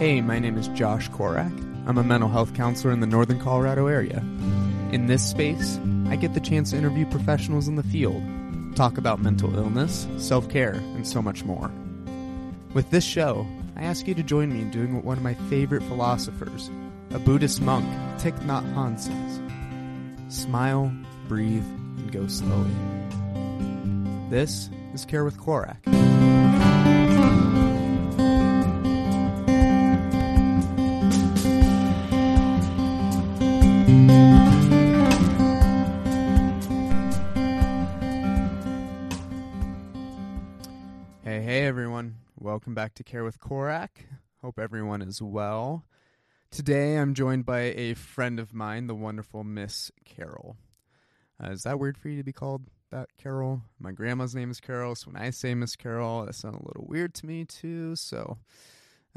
Hey, my name is Josh Korak. I'm a mental health counselor in the Northern Colorado area. In this space, I get the chance to interview professionals in the field, talk about mental illness, self care, and so much more. With this show, I ask you to join me in doing what one of my favorite philosophers, a Buddhist monk, Thich Nhat Hanh says smile, breathe, and go slowly. This is Care with Korak. Welcome back to Care with Korak. Hope everyone is well. Today I'm joined by a friend of mine, the wonderful Miss Carol. Uh, is that weird for you to be called that, Carol? My grandma's name is Carol, so when I say Miss Carol, that sounds a little weird to me too, so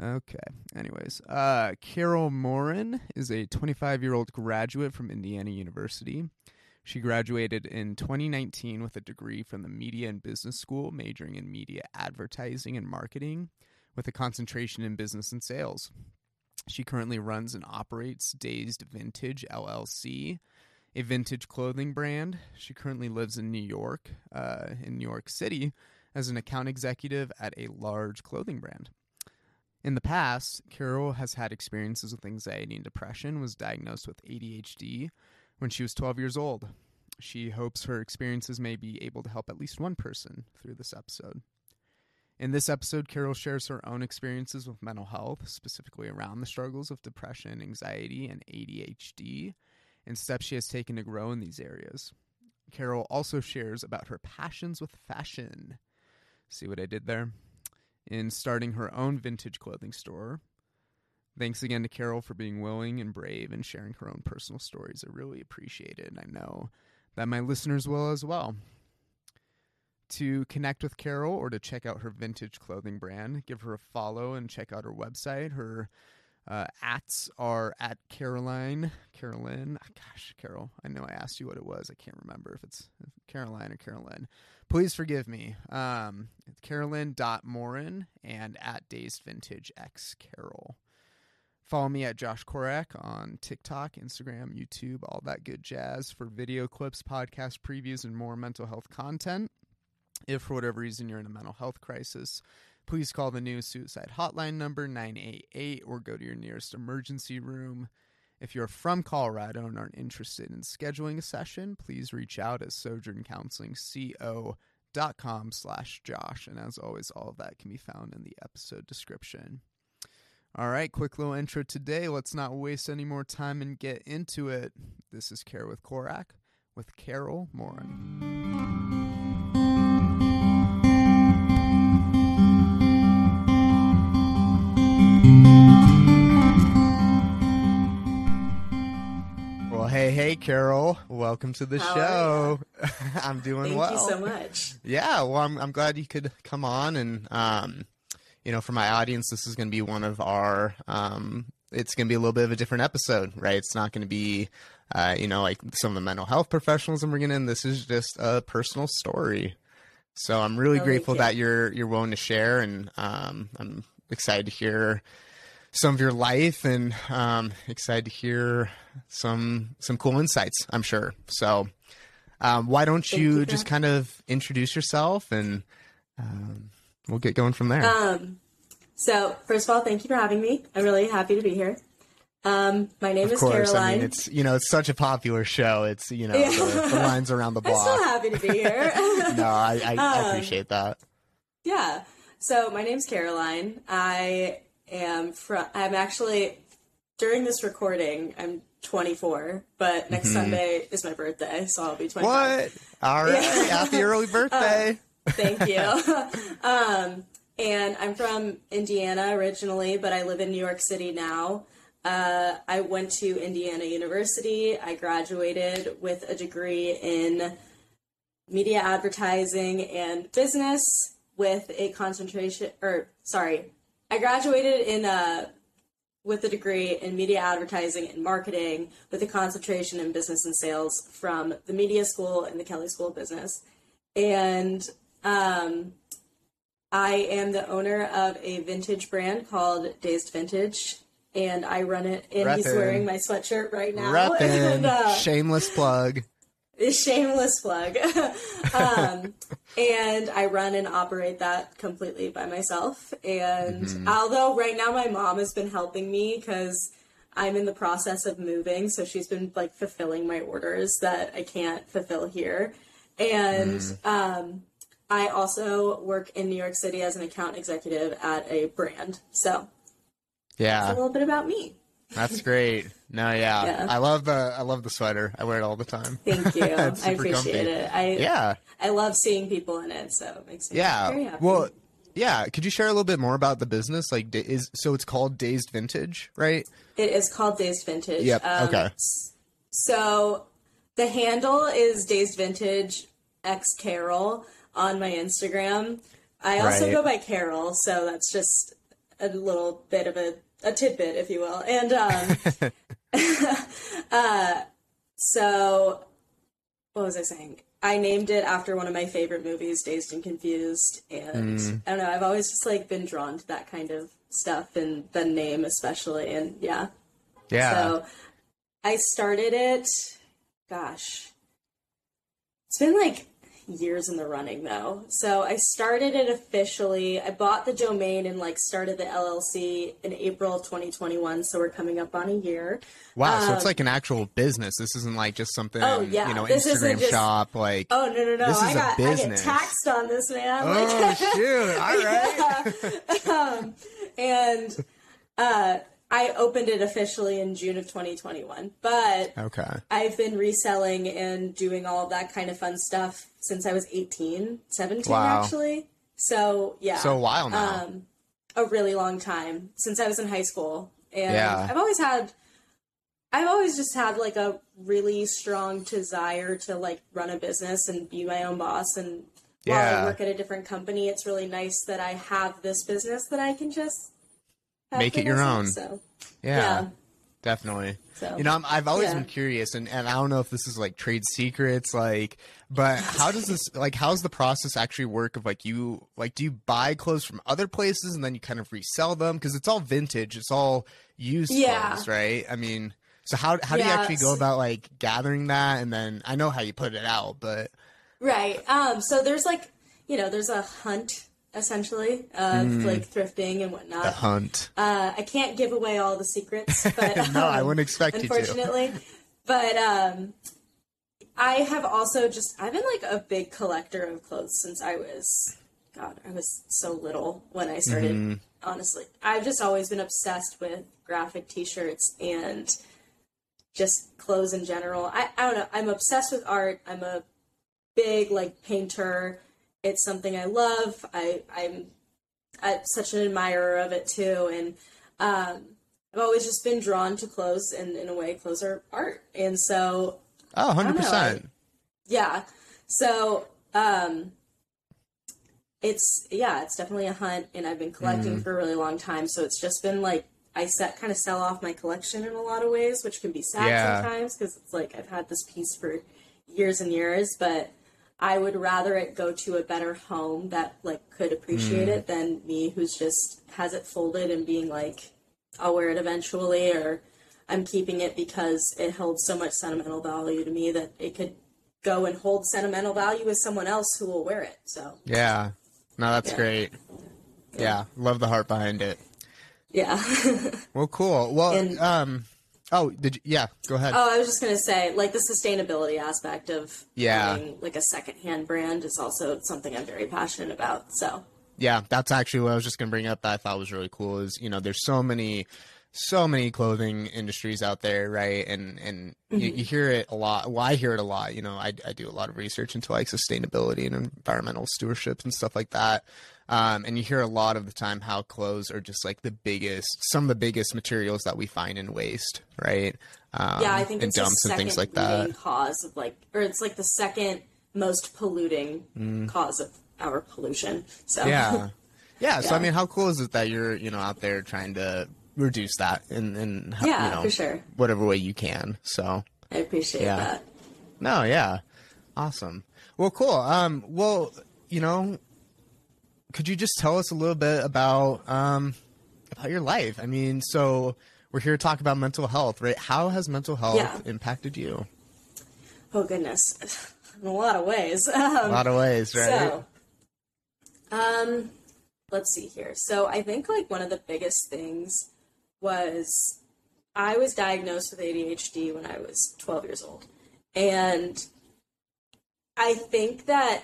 okay. Anyways, uh, Carol Morin is a 25 year old graduate from Indiana University. She graduated in 2019 with a degree from the Media and Business School, majoring in media advertising and marketing, with a concentration in business and sales. She currently runs and operates Dazed Vintage LLC, a vintage clothing brand. She currently lives in New York, uh, in New York City, as an account executive at a large clothing brand. In the past, Carol has had experiences with anxiety and depression, was diagnosed with ADHD when she was 12 years old. She hopes her experiences may be able to help at least one person through this episode. In this episode, Carol shares her own experiences with mental health, specifically around the struggles of depression, anxiety, and ADHD, and steps she has taken to grow in these areas. Carol also shares about her passions with fashion. See what I did there? In starting her own vintage clothing store. Thanks again to Carol for being willing and brave and sharing her own personal stories. I really appreciate it, and I know that my listeners will as well. To connect with Carol or to check out her vintage clothing brand, give her a follow and check out her website. Her uh, ats are at Caroline. Carolyn. Gosh, Carol, I know I asked you what it was. I can't remember if it's Caroline or Carolyn. Please forgive me. Um, Carolyn.morin and at Dazed Vintage X Carol. Follow me at Josh Korak on TikTok, Instagram, YouTube, all that good jazz for video clips, podcast previews, and more mental health content. If for whatever reason you're in a mental health crisis, please call the new suicide hotline number 988 or go to your nearest emergency room. If you're from Colorado and aren't interested in scheduling a session, please reach out at sojourncounselingco.com slash Josh. And as always, all of that can be found in the episode description. All right, quick little intro today. Let's not waste any more time and get into it. This is Care with Korak with Carol Morin. Well, hey, hey, Carol. Welcome to the How show. I'm doing Thank well. Thank you so much. Yeah, well, I'm I'm glad you could come on, and um, you know, for my audience, this is going to be one of our um, it's going to be a little bit of a different episode, right? It's not going to be, uh, you know, like some of the mental health professionals I'm bringing in. This is just a personal story. So I'm really Oh, grateful that you're you're willing to share, and um, I'm excited to hear some of your life, and um, excited to hear some some cool insights. I'm sure. So. Um, why don't you you just kind of introduce yourself and um, we'll get going from there. Um, so first of all, thank you for having me. I'm really happy to be here. Um, my name of is course, Caroline. I mean it's you know it's such a popular show. It's you know Yeah. the, the lines around the block. I'm so happy to be here. no, I, I, I Um, appreciate that. yeah. So my name's Caroline. I am from. I'm actually during this recording. I'm 24, but next Sunday is my birthday, so I'll be 25. Mm-hmm. What? All right, Yeah. happy early birthday. Thank you. um, and I'm from Indiana originally, but I live in New York City now. Uh, I went to Indiana University. I graduated with a degree in media advertising and business with a concentration, or sorry, I graduated in a with a degree in media advertising and marketing with a concentration in business and sales from the media school and the Kelley School of Business. And um, I am the owner of a vintage brand called Dazed Vintage, and I run it. And he's wearing my sweatshirt right now. And, uh, Shameless plug. shameless plug. um, and I run and operate that completely by myself. And Mm-hmm. although right now my mom has been helping me because I'm in the process of moving, so she's been like fulfilling my orders that I can't fulfill here. And Mm. um, I also work in New York City as an account executive at a brand. So yeah, a little bit about me. that's great. No, yeah. Yeah. I love the I love the sweater. I wear it all the time. Thank you. I appreciate comfy. it. I Yeah, I love seeing people in it, so it makes me yeah. very happy. Well, yeah. Could you share a little bit more about the business? Like, is so it's called Dazed Vintage, right? It is called Dazed Vintage. Um, Yep, okay. So the handle is Dazed Vintage X Carol on my Instagram. I also Right. go by Carol, so that's just a little bit of a, a tidbit, if you will. And um, uh, so, what was I saying? I named it after one of my favorite movies, Dazed and Confused, and Mm. I don't know. I've always just like been drawn to that kind of stuff, and the name especially, and yeah. Yeah. So I started it, gosh, it's been like years in the running though. So I started it officially. I bought the domain and like started the LLC in April of 2021. So we're coming up on a year. wow. so um, it's like an actual business. This isn't like just something. Oh, yeah. You know, This Instagram just- shop. Like. Oh no no no! This is I a got I get business. taxed on this man. Oh Like- shoot! All right. um, and uh, I opened it officially in June of 2021. But Okay. I've been reselling and doing all that kind of fun stuff since I was 18, 17 Wow. actually. So yeah, So a while now. um, a really long time since I was in high school, and Yeah. I've always had, I've always just had like a really strong desire to like run a business and be my own boss. And while Yeah. I work at a different company, it's really nice that I have this business that I can just Make it your own. So yeah, yeah. Definitely. So You know, I'm, I've always Yeah. been curious, and, and I don't know if this is like trade secrets, like, but how does this, like, how's the process actually work? Of like, you, like, do you buy clothes from other places and then you kind of resell them? Because it's all vintage, it's all used Yeah. clothes, right? I mean, so how how do you actually go about like gathering that? And then I know how you put it out, but Right. Um, so there's like, you know, there's a hunt essentially of like thrifting and whatnot. Mm. the hunt. Uh, I can't give away all the secrets, but No, I um, wouldn't expect you to. unfortunately. But um, I have also just I've been like a big collector of clothes since I was God, I was so little when I started. Mm-hmm. Honestly, I've just always been obsessed with graphic T-shirts and just clothes in general. I, I don't know. I'm obsessed with art. I'm a big like painter. It's something I love. I I'm, I'm such an admirer of it too, and um, I've always just been drawn to clothes, and in a way, clothes are art. And so, Oh, 100 know, percent. yeah. So, um, it's yeah, it's definitely a hunt, and I've been collecting for a really long time. So it's just been like I set kind of sell off my collection in a lot of ways, which can be sad Yeah. sometimes because it's like I've had this piece for years and years, but I would rather it go to a better home that like could appreciate it than me who's just has it folded and being like I'll wear it eventually or I'm keeping it because it holds so much sentimental value to me that it could go and hold sentimental value with someone else who will wear it. So Yeah. No, that's Yeah. great. Yeah, love the heart behind it. yeah. Well, cool. Well, And- um, oh, did you? Yeah, go ahead. oh, I was just gonna say, like the sustainability aspect of Yeah. owning, like a secondhand brand is also something I'm very passionate about. So Yeah, that's actually what I was just gonna bring up. That I thought was really cool. Is you know, there's so many, so many clothing industries out there, right? And and you, Mm-hmm. you hear it a lot. Well, I hear it a lot. You know, I I do a lot of research into like sustainability and environmental stewardship and stuff like that. Um, and you hear a lot of the time how clothes are just like the biggest, some of the biggest materials that we find in waste, right? Um, yeah, I think and it's the dumps and second things like that. cause of like, or it's like the second most polluting Mm. cause of our pollution. So yeah yeah so i mean how cool is it that you're you know out there trying to reduce that and in ho- Yeah, you know for sure. whatever way you can so I appreciate Yeah. that. no yeah awesome well cool um well you know could you just tell us a little bit about um, about your life? I mean, so we're here to talk about mental health, right? How has mental health Yeah. impacted you? Oh goodness, in a lot of ways. Um, A lot of ways, right? So, um, let's see here. So I think like one of the biggest things was I was diagnosed with ADHD when I was 12 years old, and I think that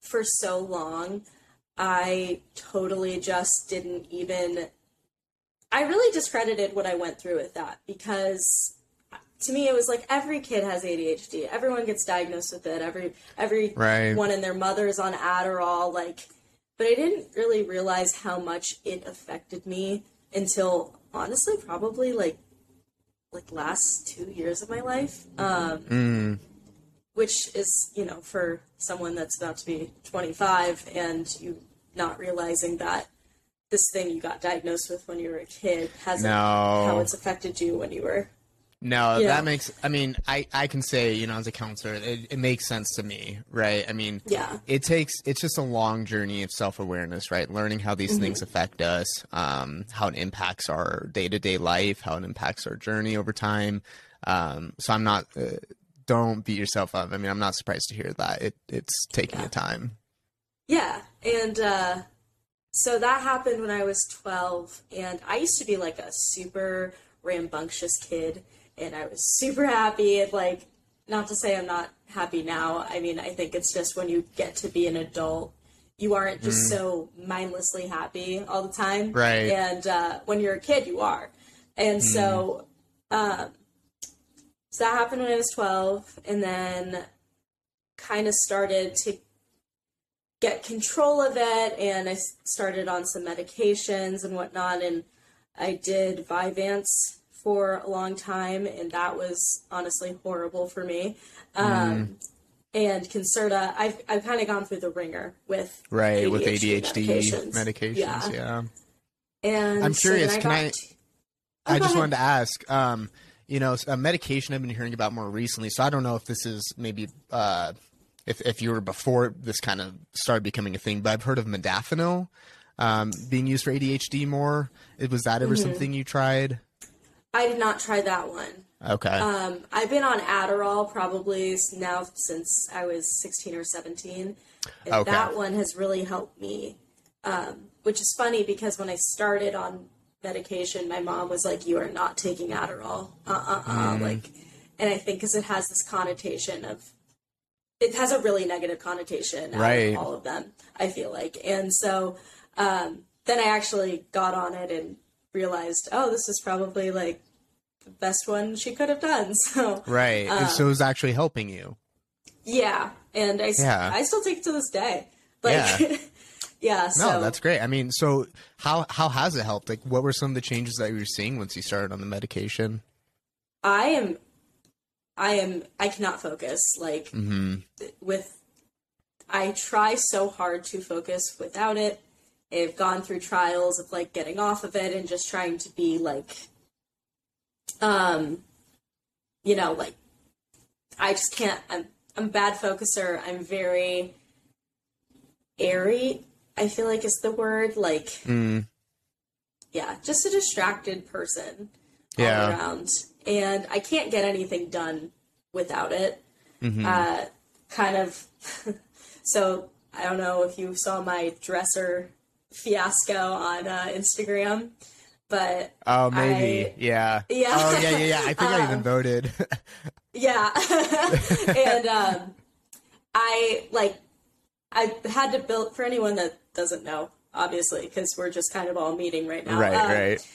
for so long I totally just didn't even. I really discredited what I went through with that because to me it was like every kid has ADHD. Everyone gets diagnosed with it. Every every Right. one and their mother is on Adderall like but I didn't really realize how much it affected me until honestly probably like like last 2 years of my life. Um Mm, which is, you know, for someone that's about to be 25 and you not realizing that this thing you got diagnosed with when you were a kid hasn't No. how it's affected you when you were no, Yeah. that makes. I mean, I I can say you know as a counselor, it, it makes sense to me, right? I mean, Yeah. it takes it's just a long journey of self awareness, right? Learning how these things affect us, um, how it impacts our day to day life, how it impacts our journey over time. Um, so I'm not. Uh, don't beat yourself up. I mean, I'm not surprised to hear that. It it's taking you time. Yeah, and uh, so that happened when I was 12, and I used to be like a super rambunctious kid, and I was super happy. And like, not to say I'm not happy now. I mean, I think it's just when you get to be an adult, you aren't just so mindlessly happy all the time, Right. And uh, when you're a kid, you are, and so. Um, so that happened when I was 12, and then kind of started to get control of it and I started on some medications and whatnot and I did Vyvanse for a long time and that was honestly horrible for me. Um, And Concerta, I've, I've kind of gone through the ringer with Right, with ADHD ADHD medications. medications. Yeah. yeah. And I'm so curious, I can I- t- Oh, I just ahead. wanted to ask, um, you know, a medication I've been hearing about more recently. So I don't know if this is maybe uh, if if you were before this kind of started becoming a thing, but I've heard of modafinil um, being used for ADHD more. Was that ever Mm-hmm. something you tried? I did not try that one. Okay. Um, I've been on Adderall probably now since I was 16 or 17. And Okay. that one has really helped me, um, which is funny because when I started on medication, my mom was like, You are not taking Adderall. Uh uh uh. Mm. Like, and I think because it has this connotation of, it has a really negative connotation, Right. all of them, I feel like. And so um, then I actually got on it and realized, oh, this is probably like the best one she could have done. So right. uh, so it was actually helping you. yeah, and I, Yeah. I still take it to this day. Like, Yeah. yeah. No, that's great. I mean, so how how has it helped? Like, what were some of the changes that you were seeing once you started on the medication? I am, I am, I cannot focus. Like hmm with, I try so hard to focus without it. I've gone through trials of like getting off of it and just trying to be like, um, you know, like I just can't. I'm I'm a bad focuser. I'm very airy. I feel like is the word like. Mm, yeah, just a distracted person all Yeah. around. And I can't get anything done without it. mhm. Uh, kind of. so I don't know if you saw my dresser fiasco on uh, Instagram, but Oh, maybe. I- yeah. Yeah. Oh, yeah, yeah, yeah. I think I even Um, voted. yeah. and um, I like I had to build for anyone that doesn't know, obviously, because we're just kind of all meeting right now. right, Um, right.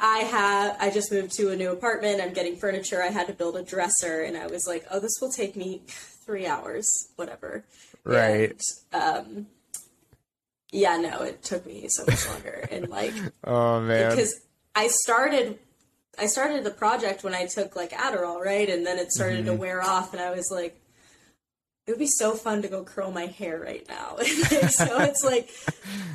I have I just moved to a new apartment. I'm getting furniture. I had to build a dresser, and I was like, "Oh, this will take me three hours, whatever." Right. And, um, yeah, no, it took me so much longer, and like Oh man. because I started I started the project when I took like Adderall, right, and then it started to wear off, and I was like. It would be so fun to go curl my hair right now. so it's like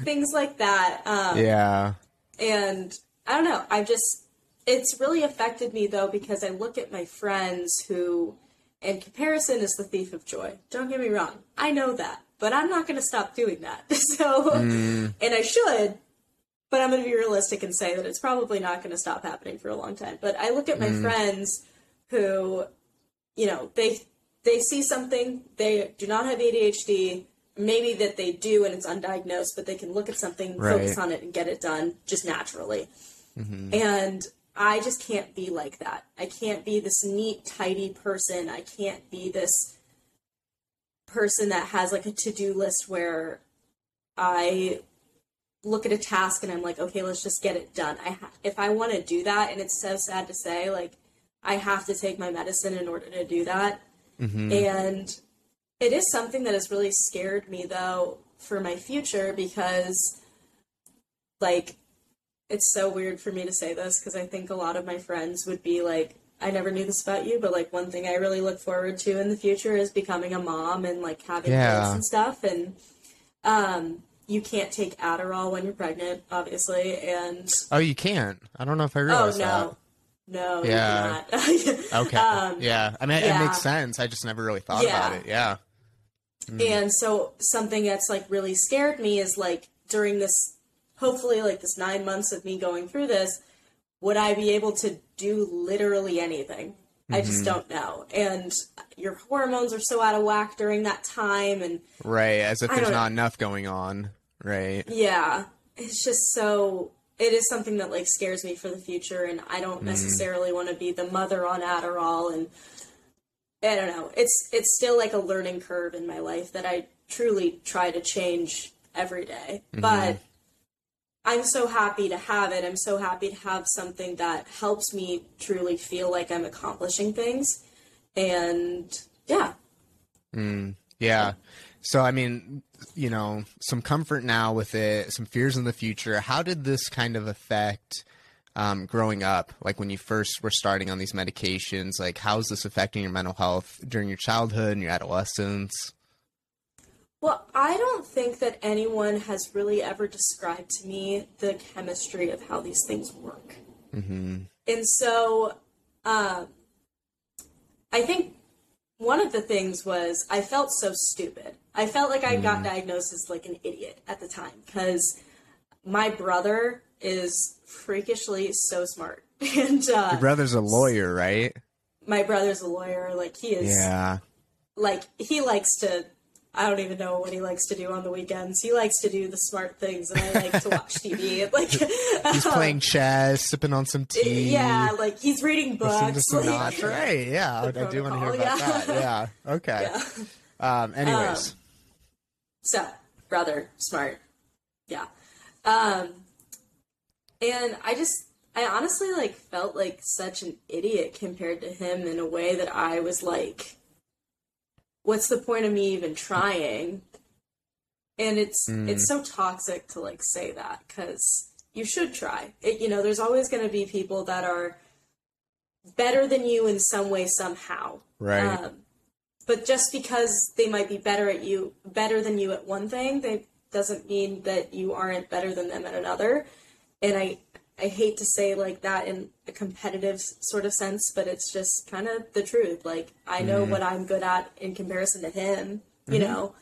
things like that. Um, yeah. and I don't know. I've just it's really affected me though because I look at my friends who and comparison is the thief of joy. Don't get me wrong. I know that. but I'm not going to stop doing that. So, mm. and I should, but I'm going to be realistic and say that it's probably not going to stop happening for a long time. But I look at my mm. friends who, you know, they they see something, they do not have ADHD, maybe that they do and it's undiagnosed, but they can look at something, focus on it, and get it done just naturally. Mm-hmm. And I just can't be like that. I can't be this neat, tidy person. I can't be this person that has like a to do list where I look at a task and I'm like, okay, let's just get it done. I ha- if I want to do that, and it's so sad to say, like I have to take my medicine in order to do that, mm-hmm. and it is something that has really scared me though for my future because, like, it's so weird for me to say this because I think a lot of my friends would be like, I never knew this about you, but like one thing I really look forward to in the future is becoming a mom and like having Yeah. kids and stuff. And um, you can't take Adderall when you're pregnant, obviously. And Oh, you can't. I don't know if I oh realized that. no, Yeah. you cannot. that. Okay. Um, yeah. I mean, it makes sense. I just never really thought Yeah. about it. Yeah. And so something that's like really scared me is like during this, hopefully like this nine months of me going through this, would I be able to do literally anything? I just mm-hmm. don't know. And your hormones are so out of whack during that time. And Right. As if I there's not enough going on. Right. yeah, it's just so, it is something that like scares me for the future. And I don't mm. necessarily want to be the mother on Adderall. And I don't know. It's, it's still like a learning curve in my life that I truly try to change every day. Mm-hmm. But I'm so happy to have it. I'm so happy to have something that helps me truly feel like I'm accomplishing things. And yeah, Yeah. So, I mean, you know, some comfort now with it, some fears in the future. How did this kind of affect um, growing up? Like when you first were starting on these medications, like how is this affecting your mental health during your childhood and your adolescence? Well, I don't think that anyone has really ever described to me the chemistry of how these things work. Mm-hmm. And so, um, I think one of the things was I felt so stupid. I felt like I got diagnosed as like an idiot at the time because my brother is freakishly so smart. And uh, Your brother's a lawyer, right? my brother's a lawyer. Like, he is Yeah. like he likes to I don't even know what he likes to do on the weekends. He likes to do the smart things and I like to watch TV. Like He's playing chess, sipping on some tea. yeah, like he's reading books. like- Sinatra. Right, yeah. I, do want to hear about yeah. that. Yeah. Okay. Um, anyways. So, brother, smart. Yeah. Um and I just I honestly like felt like such an idiot compared to him in a way that I was like what's the point of me even trying? And it's it's so toxic to like say that cuz you should try. It, you know, there's always going to be people that are better than you in some way somehow. right. Um, but just because they might be better at you, better than you at one thing, they doesn't mean that you aren't better than them at another. And I, I hate to say like that in a competitive sort of sense, but it's just kind of the truth. Like I know mm-hmm. what I'm good at in comparison to him, you mm-hmm. know.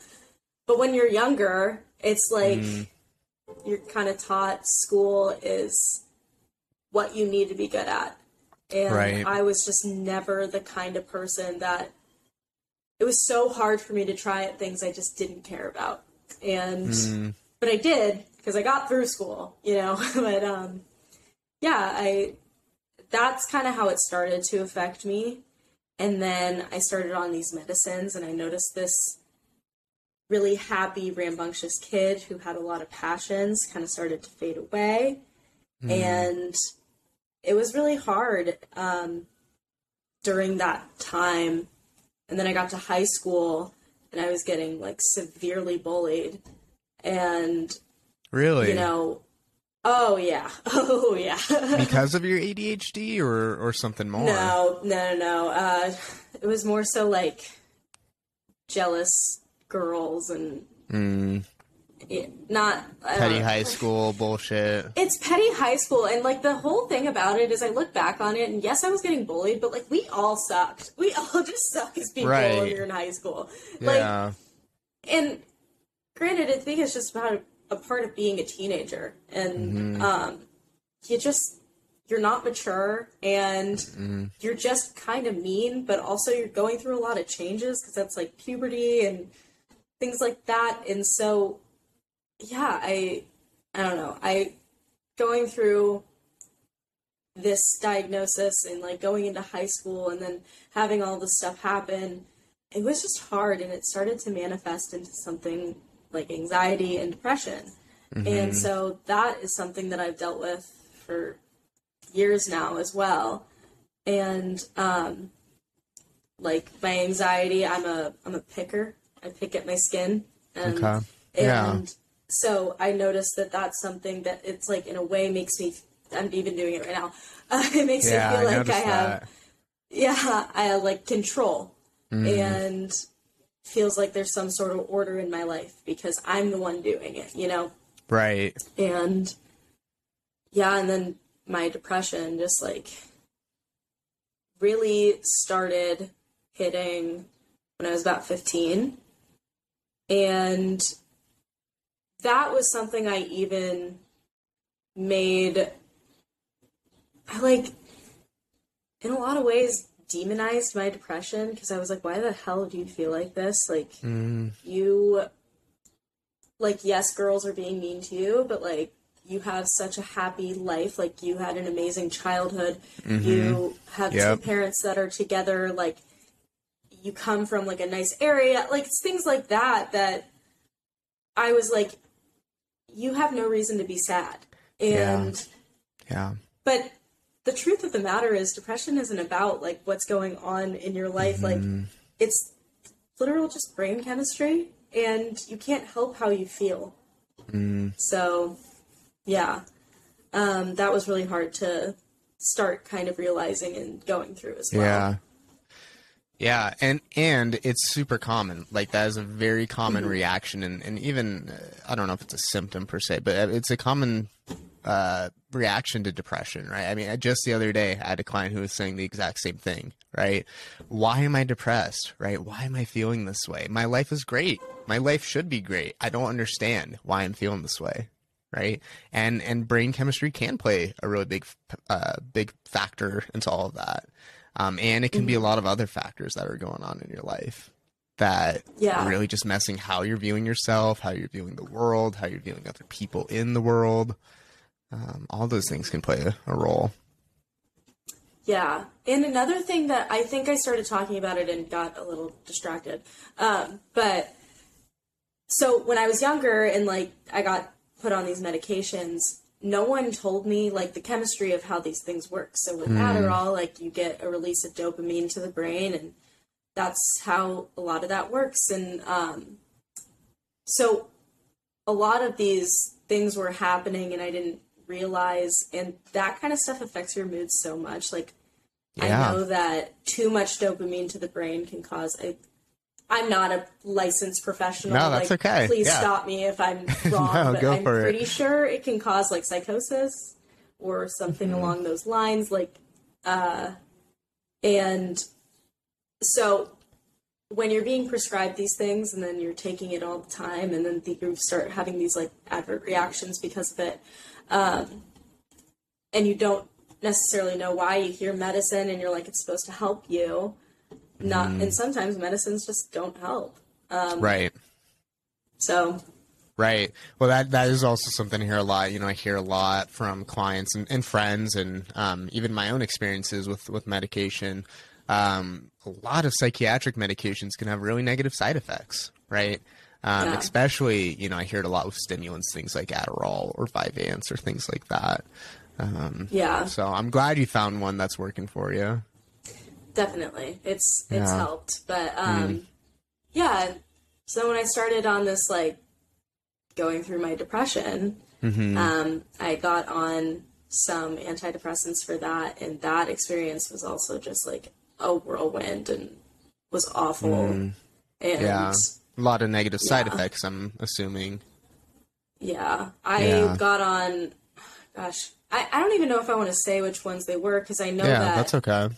But when you're younger, it's like mm. you're kind of taught school is what you need to be good at. And Right. I was just never the kind of person that it was so hard for me to try at things I just didn't care about. And mm. but I did because I got through school, you know. but um yeah, I that's kind of how it started to affect me. And then I started on these medicines and I noticed this really happy, rambunctious kid who had a lot of passions kind of started to fade away. And it was really hard um, during that time. And then I got to high school and I was getting like severely bullied. And, really? you know, oh yeah, oh yeah. because of your ADHD or or something more? No, no, no. Uh, it was more so like jealous girls and Mm, yeah, not petty know. high school bullshit. It's petty high school, and like the whole thing about it is, I look back on it, and yes, I was getting bullied, but like we all sucked. We all just suck as people Right. when you're in high school. Like, Yeah. and granted, I think it's just about a part of being a teenager, and um, you just you're not mature, and you're just kind of mean, but also you're going through a lot of changes because that's like puberty and things like that, and so yeah, I I don't know, I going through this diagnosis and like going into high school and then having all this stuff happen it was just hard and it started to manifest into something like anxiety and depression and so that is something that i've dealt with for years now as well and um like my anxiety i'm a i'm a picker i pick at my skin and Okay. Yeah. and so i noticed that that's something that it's like in a way makes me i'm even doing it right now uh, it makes Yeah, me I feel like i have that. yeah, I have like control Mm. and feels like there's some sort of order in my life because I'm the one doing it, you know? Right. And yeah, and then my depression just like really started hitting when I was about 15. And that was something I even made, I like, in a lot of ways, demonized my depression because I was like, why the hell do you feel like this? Like, Mm, you, like, yes, girls are being mean to you, but like, you have such a happy life. Like, you had an amazing childhood. You have Yep. two parents that are together. Like, you come from like a nice area. Like, it's things like that that I was like, you have no reason to be sad. And, yeah. but the truth of the matter is depression isn't about like what's going on in your life. Like it's literal just brain chemistry and you can't help how you feel. So yeah. Um, that was really hard to start kind of realizing and going through as well. Yeah. Yeah, and and it's super common. Like that is a very common reaction, and and even uh, I don't know if it's a symptom per se, but it's a common uh, reaction to depression, right? I mean, just the other day, I had a client who was saying the exact same thing, right? Why am I depressed, right? Why am I feeling this way? My life is great. My life should be great. I don't understand why I'm feeling this way, right? And and brain chemistry can play a really big uh, big factor into all of that. Um, and it can be a lot of other factors that are going on in your life that Yeah. are really just messing how you're viewing yourself, how you're viewing the world, how you're viewing other people in the world. Um, all those things can play a, a role. Yeah. And another thing that I think I started talking about it and got a little distracted. Um, but so when I was younger and like I got put on these medications, no one told me like the chemistry of how these things work. So with Adderall, like you get a release of dopamine to the brain and that's how a lot of that works. And um, so a lot of these things were happening and I didn't realize and that kind of stuff affects your mood so much like Yeah. I know that too much dopamine to the brain can cause a I'm not a licensed professional. No, that's like, okay. Please Yeah. stop me if I'm wrong, No, but I'm for it. pretty sure it can cause like psychosis or something Mm-hmm. along those lines. Like, uh, and so when you're being prescribed these things and then you're taking it all the time and then you start having these like advert reactions because of it um, and you don't necessarily know why you hear medicine and you're like it's supposed to help you not Mm-hmm. and sometimes medicines just don't help Um, right. so Right. Well, that that is also something I hear a lot. You know, I hear a lot from clients and, and friends, and um, even my own experiences with with medication. Um, a lot of psychiatric medications can have really negative side effects, right? Um, Yeah. Especially, you know, I hear it a lot with stimulants, things like Adderall or Vyvanse or things like that. Um, yeah so I'm glad you found one that's working for you. definitely it's it's Yeah. helped but um yeah so when i started on this like going through my depression um i got on some antidepressants for that and that experience was also just like a whirlwind and was awful and Yeah. A lot of negative side Yeah. effects, I'm assuming. Yeah, I Yeah. got on. Gosh, I, I don't even know if I want to say which ones they were because I know yeah, that that's okay.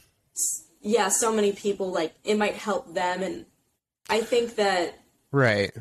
yeah, so many people like it might help them, and I think that Right.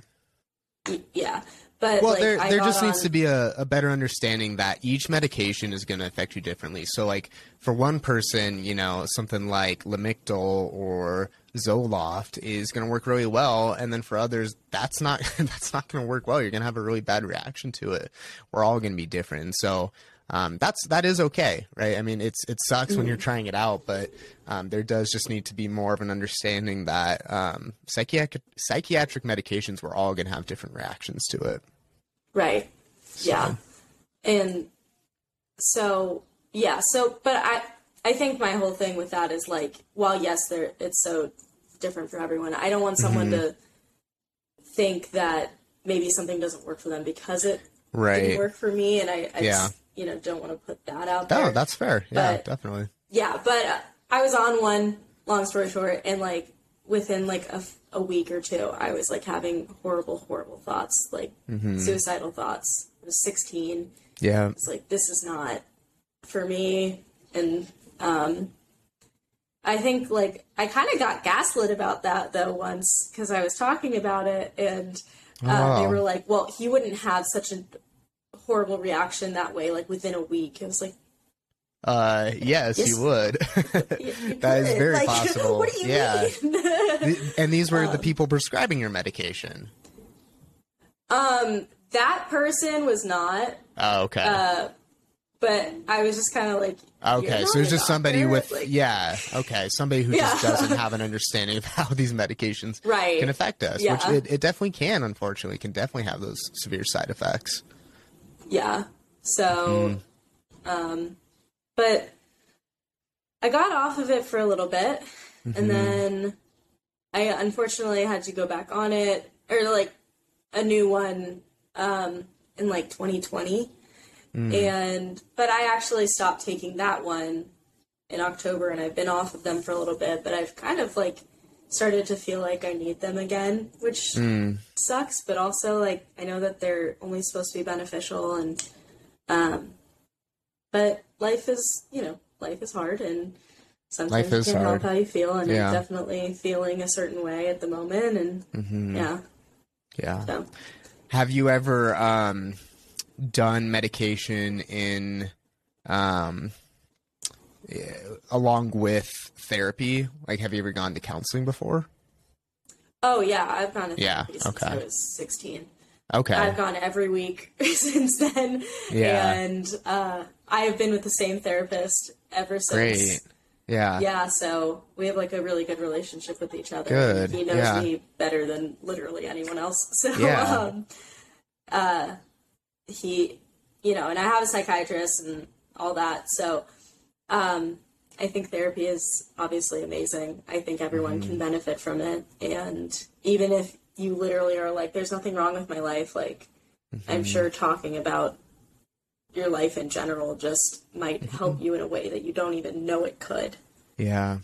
yeah. But well, like, there there just needs to be a, a better understanding that each medication is going to affect you differently. So, like for one person, you know, something like Lamictal or Zoloft is going to work really well, and then for others, that's not that's not going to work well. You're going to have a really bad reaction to it. We're all going to be different, so. Um, that's that is okay, right? I mean, it's it sucks when you're trying it out, but um, there does just need to be more of an understanding that um, psychiatric psychiatric medications we're all going to have different reactions to it. Right. Yeah. And so yeah, so but I I think my whole thing with that is like, while yes, there it's so different for everyone. I don't want someone Mm-hmm. to think that maybe something doesn't work for them because it Right. didn't work for me, and I, I Yeah. just you know don't want to put that out there. Oh, that's fair. Yeah, But- definitely. yeah, but uh, I was on one. Long story short, and like within like a, f- a week or two, I was like having horrible, horrible thoughts, like Mm-hmm. suicidal thoughts. I was 16. Yeah. It's like this is not for me, and um, I think like I kind of got gaslit about that though once because I was talking about it, and uh, they were like, "Well, he wouldn't have such a horrible reaction that way, like within a week." It was like. Uh, yes, Yes. you would. "You- you That is very Like, possible. What do you Yeah. mean? The- and these were Um, the people prescribing your medication. Um, that person was not, Oh, okay. uh, but I was just kind of like, okay, "You're so it's just somebody with Like, yeah. Okay, somebody who just doesn't have an understanding of how these medications Right. can affect us, Yeah. which it, it definitely can. Unfortunately, can definitely have those severe side effects. yeah. So, Mm-hmm. um, but I got off of it for a little bit, Mm-hmm. and then I unfortunately had to go back on it, or like a new one, um, in like 2020. Mm. And but I actually stopped taking that one in October, and I've been off of them for a little bit. But I've kind of like started to feel like I need them again, which Mm. sucks. But also like I know that they're only supposed to be beneficial, and um, but life is you know life is hard, and sometimes Life is can't hard. help how you feel, and Yeah. I'm definitely feeling a certain way at the moment, and Mm-hmm. yeah, Yeah. so. Have you ever um, done medication in um, along with therapy? Like, have you ever gone to counseling before? Oh yeah, I've gone to Yeah, therapy since okay. I was 16. Okay. I've gone every week since then, Yeah. and uh, I have been with the same therapist ever since. Great. Yeah. Yeah, so we have like a really good relationship with each other. Good, He knows yeah. me better than literally anyone else. So, Yeah. um, uh, he, you know, and I have a psychiatrist and all that. So, um, I think therapy is obviously amazing. I think everyone Mm-hmm. can benefit from it. And even if you literally are like, there's nothing wrong with my life, like, Mm-hmm. I'm sure talking about your life in general just might Mm-hmm. help you in a way that you don't even know it could. Yeah.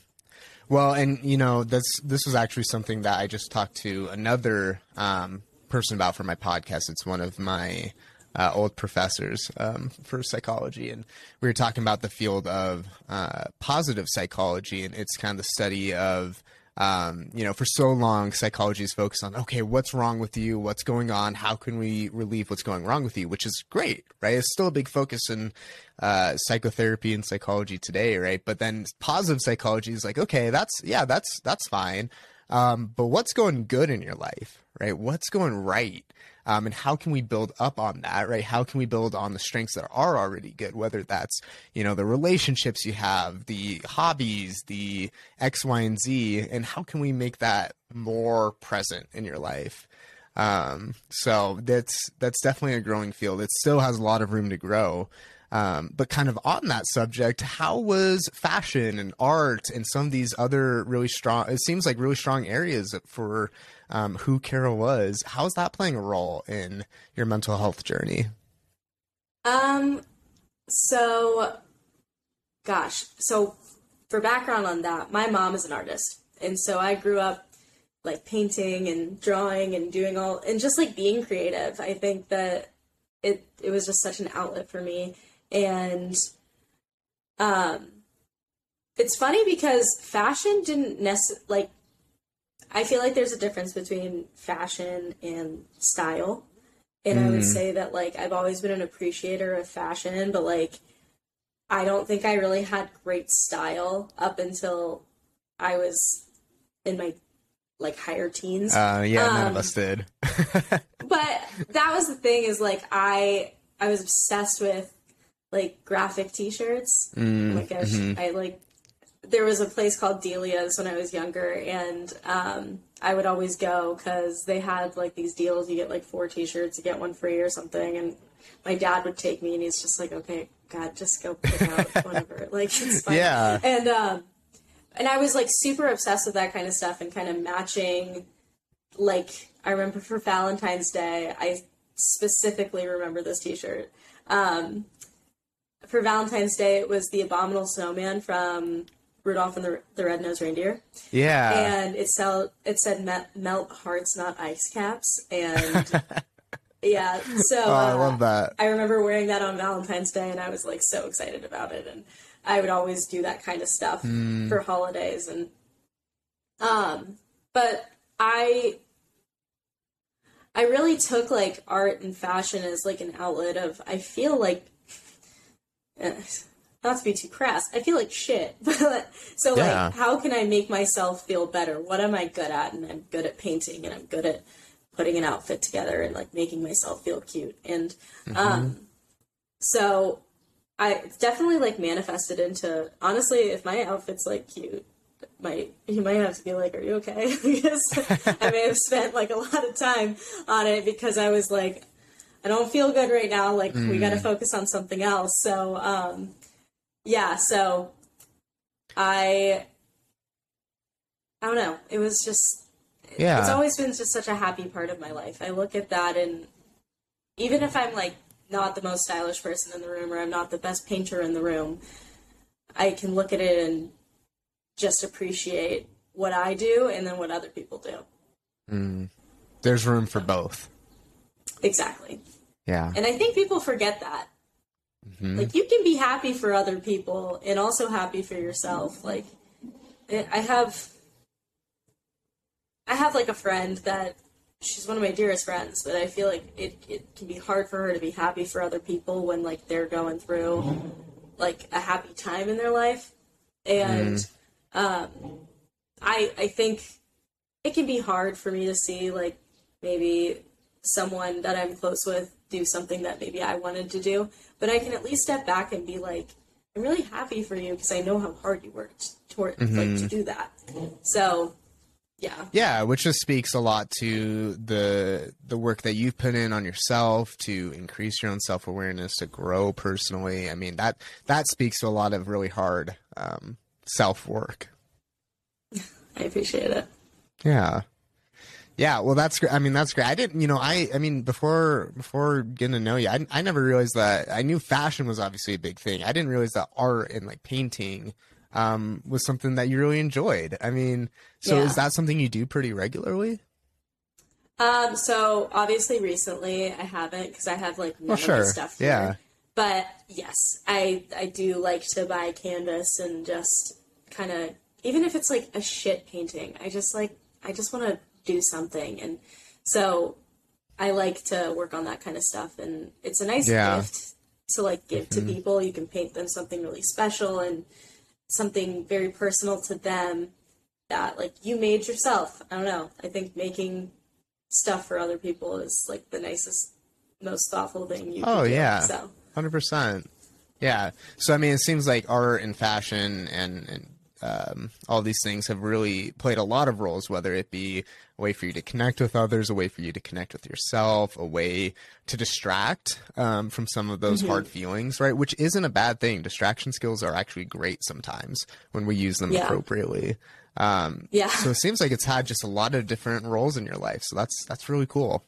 Well, and you know, that's this was actually something that I just talked to another um, person about for my podcast. It's one of my uh, old professors um, for psychology, and we were talking about the field of uh, positive psychology, and it's kind of the study of um, you know, for so long, psychology is focused on, okay, what's wrong with you? What's going on? How can we relieve what's going wrong with you? Which is great, right? It's still a big focus in uh, psychotherapy and psychology today, right? But then positive psychology is like, okay, that's, yeah, that's, that's fine. Um, but what's going good in your life, right? What's going right? Um, and how can we build up on that, right? How can we build on the strengths that are already good, whether that's, you know, the relationships you have, the hobbies, the X, Y, and Z, and how can we make that more present in your life? Um, so that's, that's definitely a growing field. It still has a lot of room to grow. Um, but kind of on that subject, how was fashion and art and some of these other really strong, it seems like really strong areas for um, who Carol was. How's that playing a role in your mental health journey? Um, so, gosh, so for background on that, my mom is an artist, and so I grew up like painting and drawing and doing all and just like being creative. I think that it it was just such an outlet for me, and um, it's funny because fashion didn't necessarily like I feel like there's a difference between fashion and style. And I would say that like I've always been an appreciator of fashion, but like I don't think I really had great style up until I was in my like higher teens. Uh, yeah, none of Um, us did. but that was the thing is like I I was obsessed with like graphic t-shirts. oh my gosh, I like there was a place called Delia's when I was younger and um I would always go cuz they had like these deals you get like four t-shirts you get one free or something and my dad would take me and he's just like okay god just go pick out whatever like it's fine. Yeah. And um and I was like super obsessed with that kind of stuff and kind of matching like I remember for Valentine's Day, I specifically remember this T-shirt. Um, for Valentine's Day, it was the Abominable Snowman from Rudolph and the, the Red-Nosed Reindeer, Yeah. and it sell it said melt, hearts, not ice caps, and yeah, so oh, I uh, love that. I remember wearing that on Valentine's Day, and I was like so excited about it. And I would always do that kind of stuff for holidays, and um, but I I really took like art and fashion as like an outlet of I feel like not to be too crass, I feel like shit. But so Yeah. like how can I make myself feel better? What am I good at? And I'm good at painting and I'm good at putting an outfit together and like making myself feel cute. And um so I definitely like manifested into honestly if my outfit's like cute might you might have to be like, "Are you okay?" because I may have spent like a lot of time on it because I was like, "I don't feel good right now. Like we got to focus on something else." So, um, yeah. So I, I don't know. It was just Yeah. it's always been just such a happy part of my life. I look at that and even if I'm like not the most stylish person in the room or I'm not the best painter in the room, I can look at it and just appreciate what I do and then what other people do. There's room for both. Exactly. Yeah. And I think people forget that. Like you can be happy for other people and also happy for yourself. Like I I have I have like a friend that she's one of my dearest friends, but I feel like it, it can be hard for her to be happy for other people when like they're going through like a happy time in their life. And um I I think it can be hard for me to see like maybe someone that I'm close with do something that maybe I wanted to do, but I can at least step back and be like, I'm really happy for you because I know how hard you worked toward like to do that. So, yeah, Yeah, which just speaks a lot to the the work that you've put in on yourself to increase your own self awareness, to grow personally. I mean that that speaks to a lot of really hard um, self work. I appreciate it. Yeah. Yeah, well, that's great. I mean, that's great. I didn't, you know, I, I mean, before, before getting to know you, I, I never realized that. I knew fashion was obviously a big thing. I didn't realize that art and like painting, um, was something that you really enjoyed. I mean, so Yeah. is that something you do pretty regularly? Um, so obviously recently I haven't because I have like none Well, of my sure. stuff here. Yeah. But yes, I I do like to buy canvas and just kind of even if it's like a shit painting, I just like I just want to do something and so I like to work on that kind of stuff and it's a nice Yeah. Mm-hmm. gift to like give to people. You can paint them something really special and something very personal to them that like you made yourself. I don't know. I think making stuff for other people is like the nicest, most thoughtful thing you. Oh, can do. yeah. So Hundred percent. Yeah. So I mean, it seems like art and fashion and, and um, all these things have really played a lot of roles. Whether it be a way for you to connect with others, a way for you to connect with yourself, a way to distract um, from some of those hard feelings, right? Which isn't a bad thing. Distraction skills are actually great sometimes when we use them Yeah. appropriately. Um, yeah, so it seems like it's had just a lot of different roles in your life. So that's that's really cool.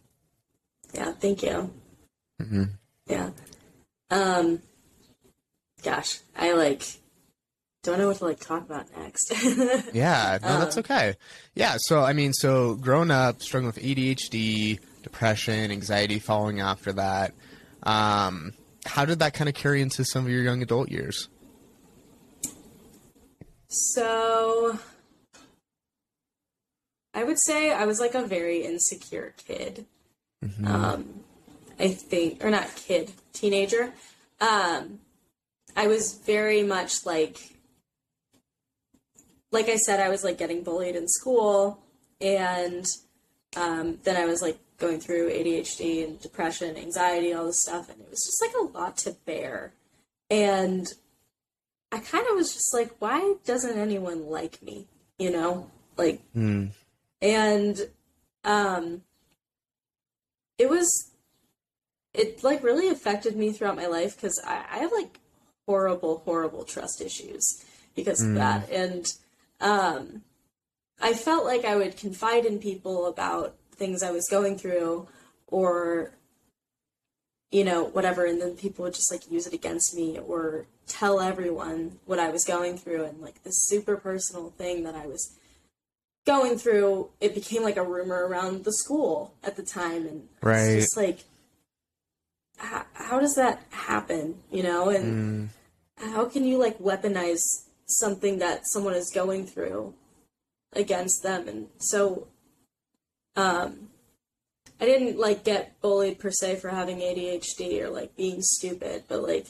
yeah. Thank you. Mm-hmm. Yeah. Um. Gosh, I like don't know what to like talk about next. Yeah, no, that's Um, okay. Yeah, so I mean, so growing up, struggling with ADHD, depression, anxiety, following after that, um, how did that kind of carry into some of your young adult years? so, I would say I was like a very insecure kid. Mhm. Um, I think, or not kid, teenager. Um, I was very much like, like I said, I was like getting bullied in school, and um, then I was like going through ADHD and depression, anxiety, all this stuff, and it was just like a lot to bear. And I kind of was just like, why doesn't anyone like me? You know, like Mm. and um it was it like really affected me throughout my life because I, I have like horrible horrible trust issues because of Mm. that and um i felt like i would confide in people about things i was going through or you know whatever and then people would just like use it against me or tell everyone what i was going through and like this super personal thing that i was going through it became like a rumor around the school at the time and Right. it's just like how, how does that happen you know and Mm. how can you like weaponize something that someone is going through against them. And so um i didn't like get bullied per se for having adhd or like being stupid but like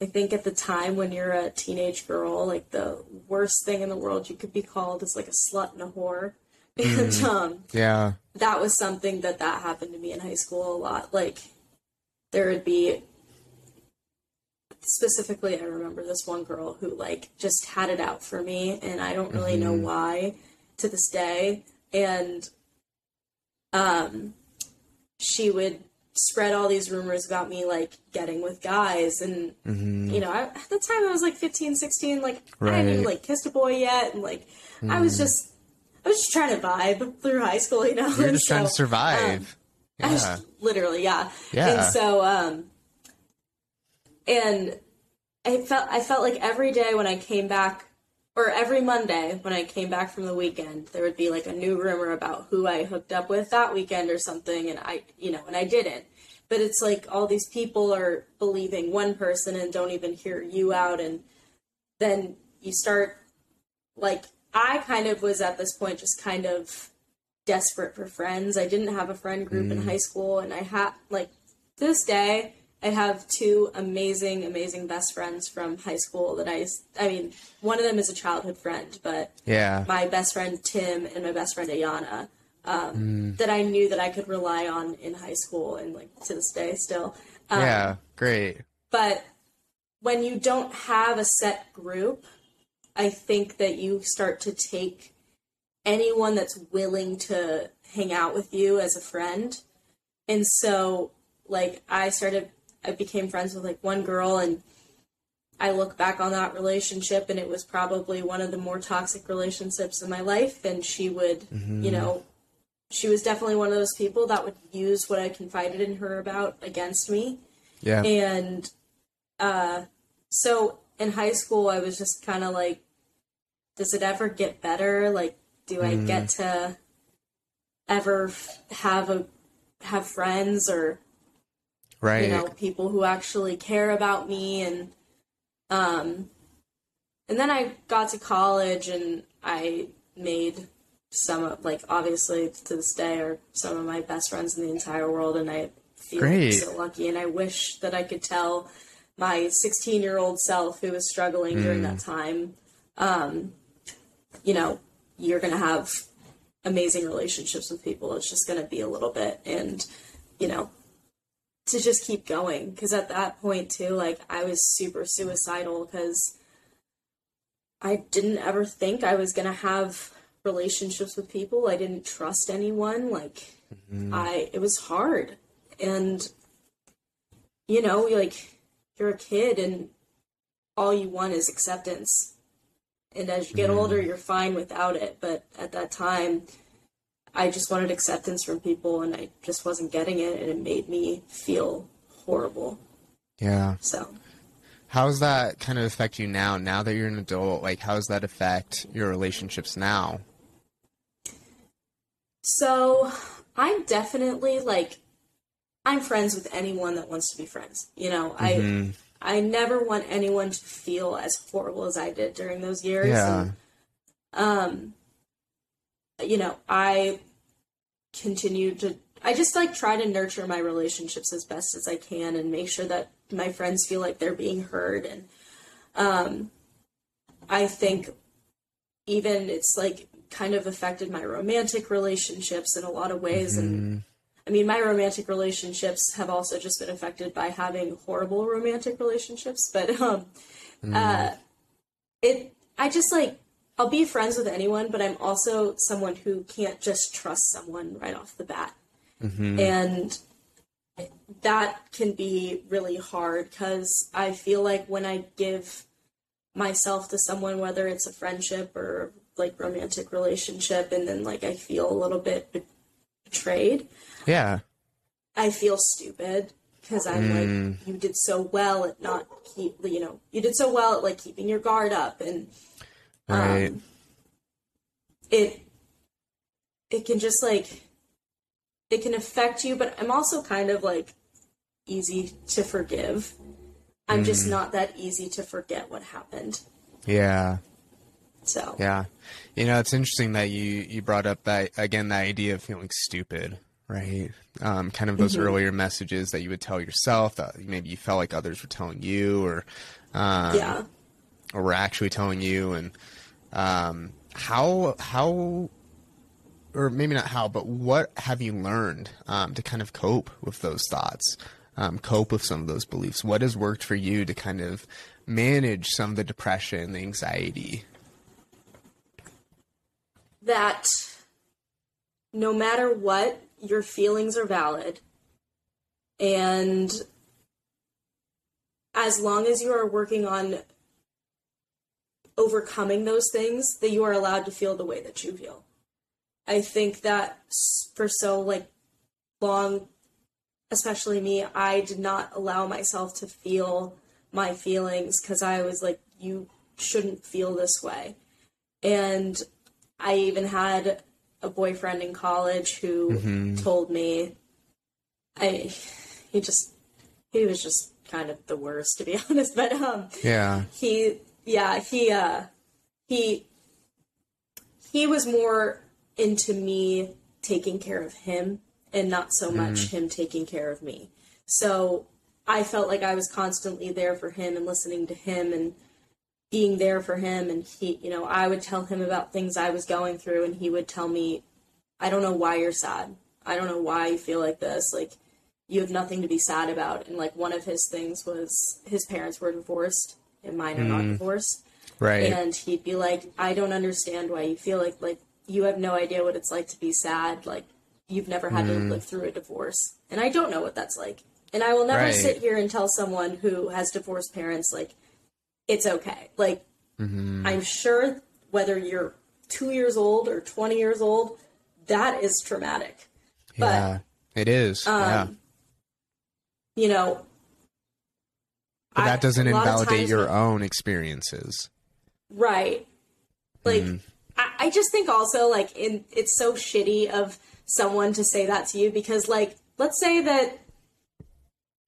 i think at the time when you're a teenage girl like the worst thing in the world you could be called is like a slut and a whore. And um Yeah. that was something that that happened to me in high school a lot. Like there would be specifically i remember this one girl who like just had it out for me and i don't really know why to this day and um she would spread all these rumors about me like getting with guys and hmm you know I, at the time i was like 15 16 like i hadn't even like kissed a boy yet and like i was just i was just trying to vibe through high school you know You're just trying to so, survive. I yeah. just- literally, yeah. Yeah. And so, um, and I felt I felt like every day when I came back, or every Monday when I came back from the weekend, there would be like a new rumor about who I hooked up with that weekend or something, and I, you know, and I didn't. But it's like all these people are believing one person and don't even hear you out, and then you start like I kind of was at this point just kind of desperate for friends. I didn't have a friend group in mm. high school, and I had like this day I have two amazing, amazing best friends from high school that I. I mean, one of them is a childhood friend, but Yeah. my best friend Tim and my best friend Ayana um, Mm. that I knew that I could rely on in high school and like to this day still. Um, yeah. Great. but when you don't have a set group, I think that you start to take anyone that's willing to hang out with you as a friend. And so, like, I started, I became friends with like one girl, and I look back on that relationship, and it was probably one of the more toxic relationships in my life. And she would, you know, she was definitely one of those people that would use what I confided in her about against me. Yeah. And uh, so in high school, I was just kind of like, does it ever get better? Like, do I get to ever f- have a have friends or right. you know people who actually care about me and um and then I got to college and I made some of like obviously to this day are some of my best friends in the entire world and I feel Great. so lucky and I wish that I could tell my 16 year old self who was struggling during that time um you know you're gonna have amazing relationships with people it's just gonna be a little bit and you know to just keep going because at that point too like i was super suicidal because i didn't ever think i was going to have relationships with people. I didn't trust anyone. Like mm-hmm. i it was hard. And you know like you're a kid and all you want is acceptance. And as you get mm-hmm. older you're fine without it. But at that time I just wanted acceptance from people and I just wasn't getting it and it made me feel horrible. Yeah. So, How does that kind of affect you now? Now that you're an adult, like how does that affect your relationships now? so I'm definitely like I'm friends with anyone that wants to be friends. You know, I Mhm. I never want anyone to feel as horrible as I did during those years. Yeah. And, um you know, I continue to I just like try to nurture my relationships as best as I can and make sure that my friends feel like they're being heard. And um I think even it's like kind of affected my romantic relationships in a lot of ways. And I mean my romantic relationships have also just been affected by having horrible romantic relationships but um uh it I just like I'll be friends with anyone but I'm also someone who can't just trust someone right off the bat. Mm-hmm. And that can be really hard because I feel like when I give myself to someone, whether it's a friendship or like romantic relationship, and then like I feel a little bit betrayed, Yeah. I feel stupid because I'm like, mm. you did so well at not keep, you know, you did so well at like keeping your guard up, and Right. um, it it can just like it can affect you but i'm also kind of like easy to forgive i'm just not that easy to forget what happened yeah. so Yeah. You know, it's interesting that you you brought up that again that idea of feeling stupid, right? Um, kind of those earlier messages that you would tell yourself that maybe you felt like others were telling you, or um, yeah or were actually telling you, and um, how how or maybe not how, but what have you learned um, to kind of cope with those thoughts, um, cope with some of those beliefs? What has worked for you to kind of manage some of the depression, the anxiety? that no matter what your feelings are valid and as long as you are working on overcoming those things that you are allowed to feel the way that you feel. I think that for so like long especially me i did not allow myself to feel my feelings because i was like you shouldn't feel this way. And i even had a boyfriend in college who told me i he just he was just kind of the worst to be honest but um Yeah. he yeah he uh he he was more into me taking care of him and not so much him taking care of me. So i felt like i was constantly there for him and listening to him and being there for him. And he you know i would tell him about things i was going through and he would tell me i don't know why you're sad. I don't know why you feel like this. Like you have nothing to be sad about. And like one of his things was his parents were divorced and mine are not hmm. divorced Right. and he'd be like i don't understand why you feel like like you have no idea what it's like to be sad like you've never had to hmm. live through a divorce and i don't know what that's like and i will never Right. sit here and tell someone who has divorced parents like it's okay like mm-hmm. i'm sure whether you're two years old or 20 years old that is traumatic yeah. It is. yeah. Um, you know But that doesn't of invalidate your when- own experiences. Right. Like Mm-hmm. I, I just think also like in it's so shitty of someone to say that to you because like let's say that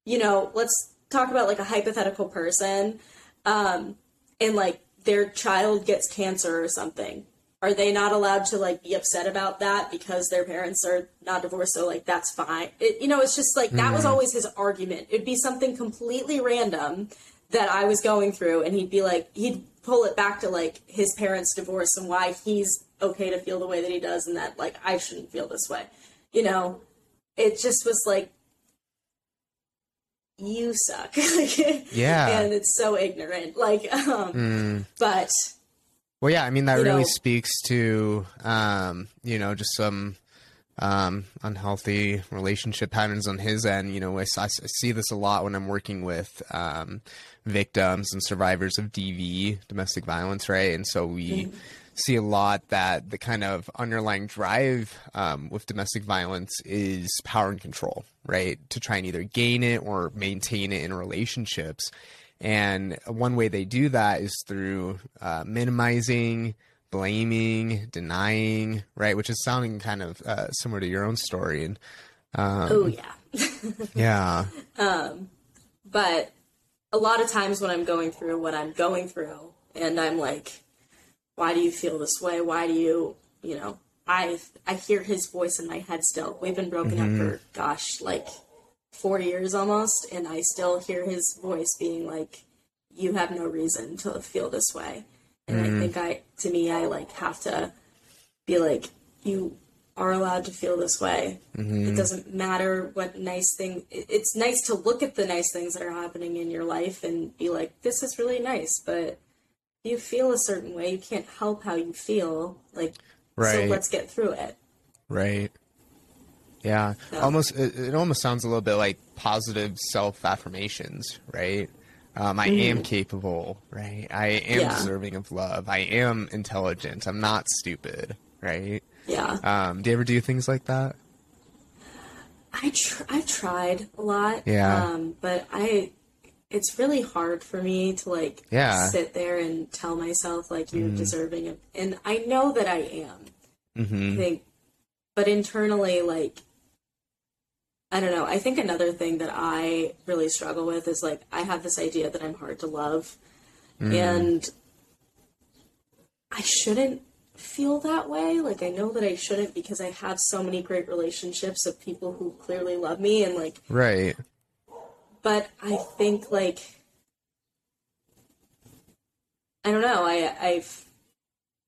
you know, let's talk about like a hypothetical person, um, and like their child gets cancer or something. Are they not allowed to like be upset about that because their parents are not divorced? So like that's fine. It, you know, it's just like that was always his argument. It'd be something completely random that I was going through, and he'd be like, he'd pull it back to like his parents' divorce and why he's okay to feel the way that he does, and that like I shouldn't feel this way. You know, it just was like you suck. Yeah. And it's so ignorant. Like, um, but Well, yeah, I mean that You really know- speaks to um, you know just some um, unhealthy relationship patterns on his end. You know, I see this a lot when I'm working with um, victims and survivors of DV, domestic violence, right? And so we see a lot that the kind of underlying drive um, with domestic violence is power and control, right? To try and either gain it or maintain it in relationships. And one way they do that is through uh, minimizing, blaming, denying, right? Which is sounding kind of uh, similar to your own story. And oh yeah. yeah, but a lot of times when I'm going through what I'm going through, and I'm like, why do you feel this way? Why do you, you know, I I hear his voice in my head still. We've been broken up for gosh, like four years almost, and I still hear his voice being like, "You have no reason to feel this way." And I mm. think I, to me, I like have to be like, "You are allowed to feel this way. It mm-hmm. doesn't matter what nice thing. It's nice to look at the nice things that are happening in your life and be like, "This is really nice," but you feel a certain way. You can't help how you feel. Like, right. so let's get through it. Right. Yeah. So- Almost. It, it almost sounds a little bit like positive self affirmations, right? Um, I am capable, right? I am. Yeah. deserving of love. I am intelligent. I'm not stupid, right? Yeah. Um, do you ever do things like that? I tr- I've tried a lot. Yeah. Um, but I, it's really hard for me to like Yeah. sit there and tell myself like you're deserving of, and I know that I am. Mm-hmm. I think, but internally, like, I don't know. I think another thing that I really struggle with is like I have this idea that I'm hard to love, mm. and I shouldn't feel that way. Like I know that I shouldn't because I have so many great relationships of people who clearly love me, and like, Right. but I think like I don't know. I I've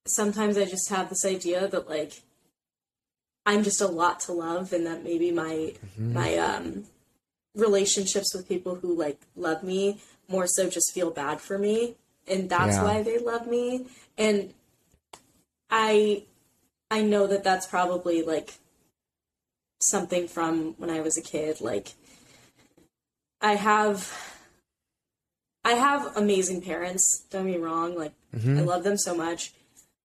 sometimes I just have this idea that like I'm just a lot to love, and that maybe my my um relationships with people who like love me more so just feel bad for me, and that's Yeah. why they love me. And I I know that that's probably like something from when I was a kid, like. I have I have amazing parents, don't get me wrong, like I love them so much.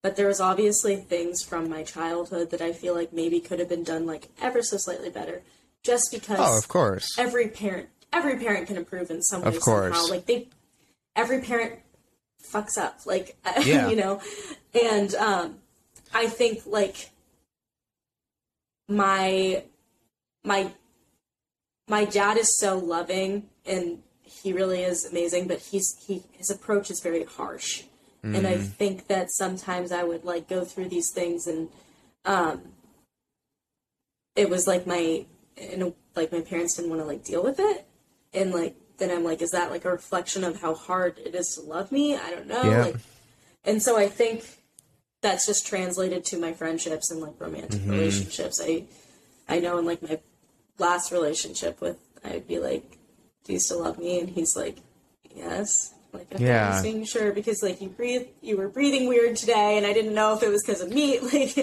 But there was obviously things from my childhood that I feel like maybe could have been done like ever so slightly better. Just because Oh, of course. every parent every parent can improve in some way Of course. somehow. Like they every parent fucks up. Like Yeah. you know. And um I think like my my my dad is so loving and he really is amazing but he's he his approach is very harsh and i think that sometimes i would like go through these things and um it was like my you know like my parents didn't want to like deal with it and like then i'm like is that like a reflection of how hard it is to love me i don't know Yeah. like and so i think that's just translated to my friendships and like romantic Mm-hmm. relationships i i know in like my last relationship with I'd be like, Do you still love me? And he's like, Yes. Like okay, Yeah. just making sure because like you breathe you were breathing weird today and I didn't know if it was because of me. Like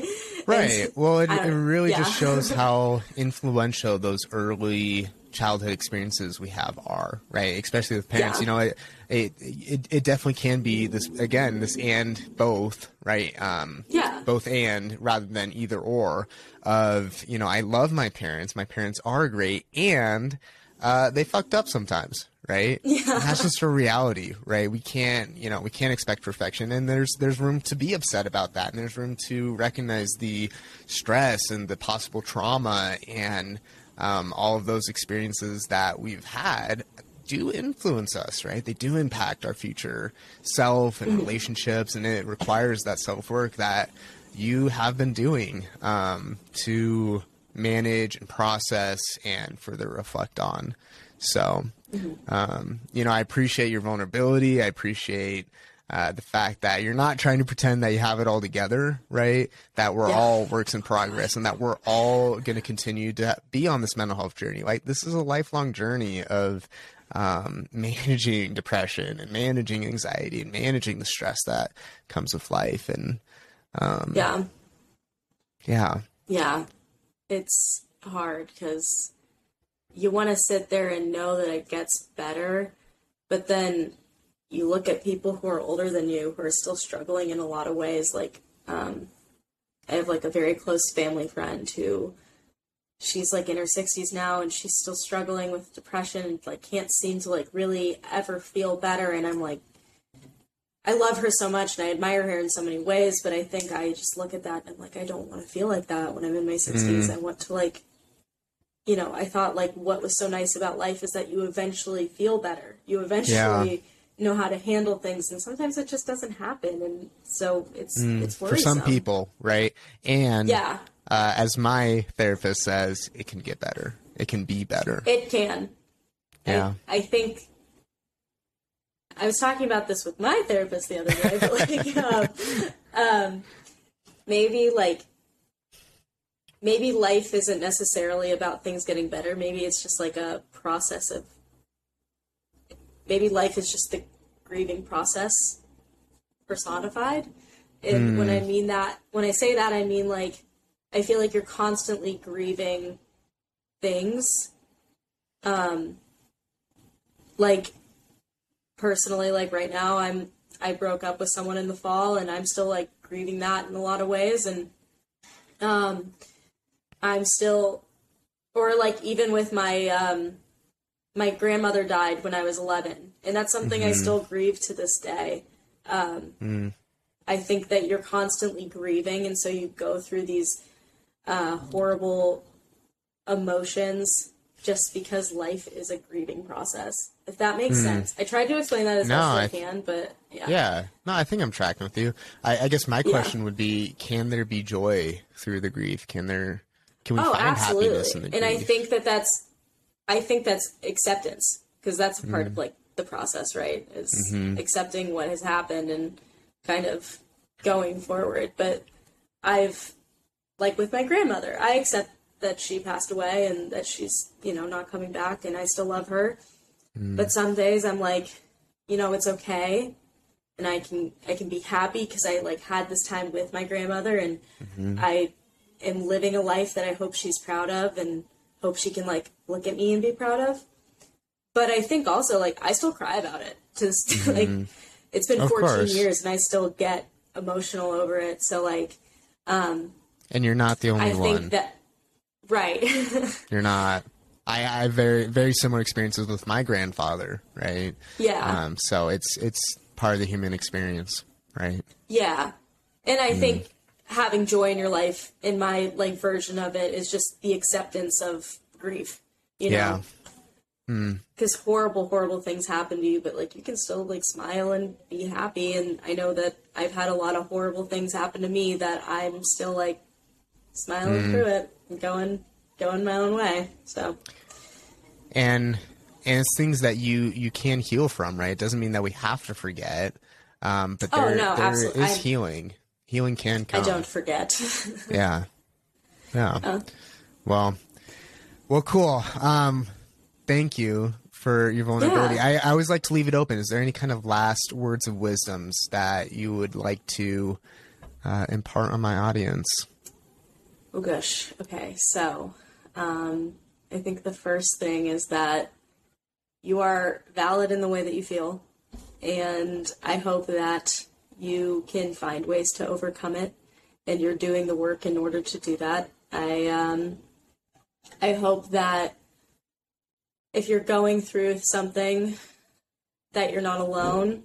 Right. Well, it, it really just shows how influential those early childhood experiences we have are, right? Especially with parents. Yeah. You know, it, it it it definitely can be this again, this and both, right? Um, Yeah. both and rather than either or. Of you know, I love my parents. My parents are great, and uh, they fucked up sometimes, right? Yeah. That's just a reality, right? We can't, you know, we can't expect perfection, and there's there's room to be upset about that, and there's room to recognize the stress and the possible trauma and um, all of those experiences that we've had do influence us, right? They do impact our future self and relationships, and it requires that self work that you have been doing um, to manage and process and further reflect on. So, um, you know, I appreciate your vulnerability. I appreciate uh, the fact that you're not trying to pretend that you have it all together, right? That we're Yeah. all works in progress and that we're all going to continue to be on this mental health journey. Like, this is a lifelong journey of um, managing depression and managing anxiety and managing the stress that comes with life. And yeah. yeah, Yeah. It's hard because you want to sit there and know that it gets better, but then you look at people who are older than you who are still struggling in a lot of ways. Like, um, I have like a very close family friend who she's like in her 60s now and she's still struggling with depression and like can't seem to like really ever feel better and i'm like i love her so much and i admire her in so many ways but i think i just look at that and I'm like i don't want to feel like that when i'm in my 60s i want to like you know i thought like what was so nice about life is that you eventually feel better you eventually know how to handle things, and sometimes it just doesn't happen, and so it's it's for some people, right? And Yeah. uh, as my therapist says, it can get better. It can be better. It can. Yeah. I, I think I was talking about this with my therapist the other day, but like, um, um, maybe like maybe life isn't necessarily about things getting better. Maybe it's just like a process of. Maybe life is just the grieving process personified. And when I mean that, when I say that, I mean like I feel like you're constantly grieving things um like personally like right now i'm i broke up with someone in the fall and i'm still like grieving that in a lot of ways and um i'm still or like even with my um my grandmother died when i was 11 and that's something i still grieve to this day. Um i think that you're constantly grieving and so you go through these uh horrible emotions just because life is a grieving process. If that makes sense. I tried to explain that as Hmm. No, best as I, I- can, but yeah. Yeah. No, I think I'm tracking with you. I, I guess my question would be: Can there be joy through the grief? Can there? Can we Oh, find absolutely. happiness in the grief? And I think that that's I think that's acceptance because that's a part Mm. of like the process, right? Is Mm-hmm. accepting what has happened and kind of going forward. But I've like with my grandmother, I accept that she passed away and that she's, you know, not coming back and I still love her. Mm. But some days I'm like, you know, it's okay. And I can I can be happy because I like had this time with my grandmother and Mm-hmm. I am living a life that I hope she's proud of and hope she can like look at me and be proud of. But I think also like I still cry about it. Just like it's been Mm-hmm. Of 14 course. years and I still get emotional over it. So like um and you're not the only I one. think that right. You're not. I, I have very very similar experiences with my grandfather, right? yeah. Um, so it's it's part of the human experience, right? Yeah. And Mm. I think having joy in your life, in my like version of it, is just the acceptance of grief. You Yeah. know? Because horrible, horrible things happen to you, but like you can still like smile and be happy. And I know that I've had a lot of horrible things happen to me that I'm still like smiling Mm. through it and going going my own way. So and and it's things that you you can heal from, right? It doesn't mean that we have to forget, um, but Oh, no, there absolutely. is I'm- healing. Healing can come. I don't forget. Yeah. Yeah. Oh. Well. Well, cool. Um, thank you for your vulnerability. Yeah. I, I always like to leave it open. Is there any kind of last words of wisdoms that you would like to uh, impart on my audience? Oh gosh. Okay. So, um, I think the first thing is that you are valid in the way that you feel, and I hope that you can find ways to overcome it, and you're doing the work in order to do that. I um, I hope that if you're going through something, that you're not alone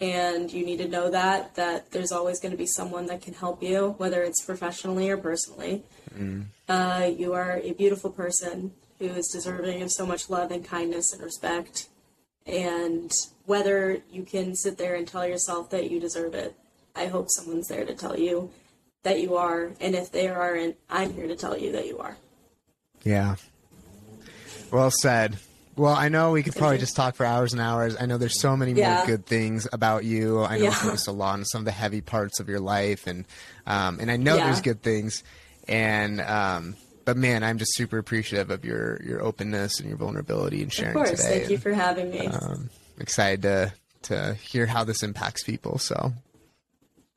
and you need to know that that there's always going to be someone that can help you whether it's professionally or personally. Uh, you are a beautiful person who is deserving of so much love and kindness and respect. And whether you can sit there and tell yourself that you deserve it i hope someone's there to tell you that you are. And if they aren't i'm here to tell you that you are. Yeah. Well said. Well, I know we could probably just talk for hours and hours. I know there's so many Yeah. more good things about you. I know Yeah. focused a lot on some of the heavy parts of your life, and um, and I know Yeah. there's good things. And um, but man, I'm just super appreciative of your your openness and your vulnerability and sharing. of course today. thank you for having me um, excited to to hear how this impacts people. So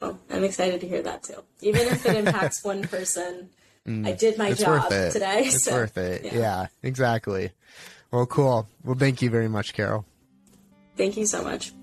Well, I'm excited to hear that too. Even if it impacts one person, I did my Mm. job today. It's so, worth it. yeah, exactly. Well, cool. Well, thank you very much, Carol. Thank you so much.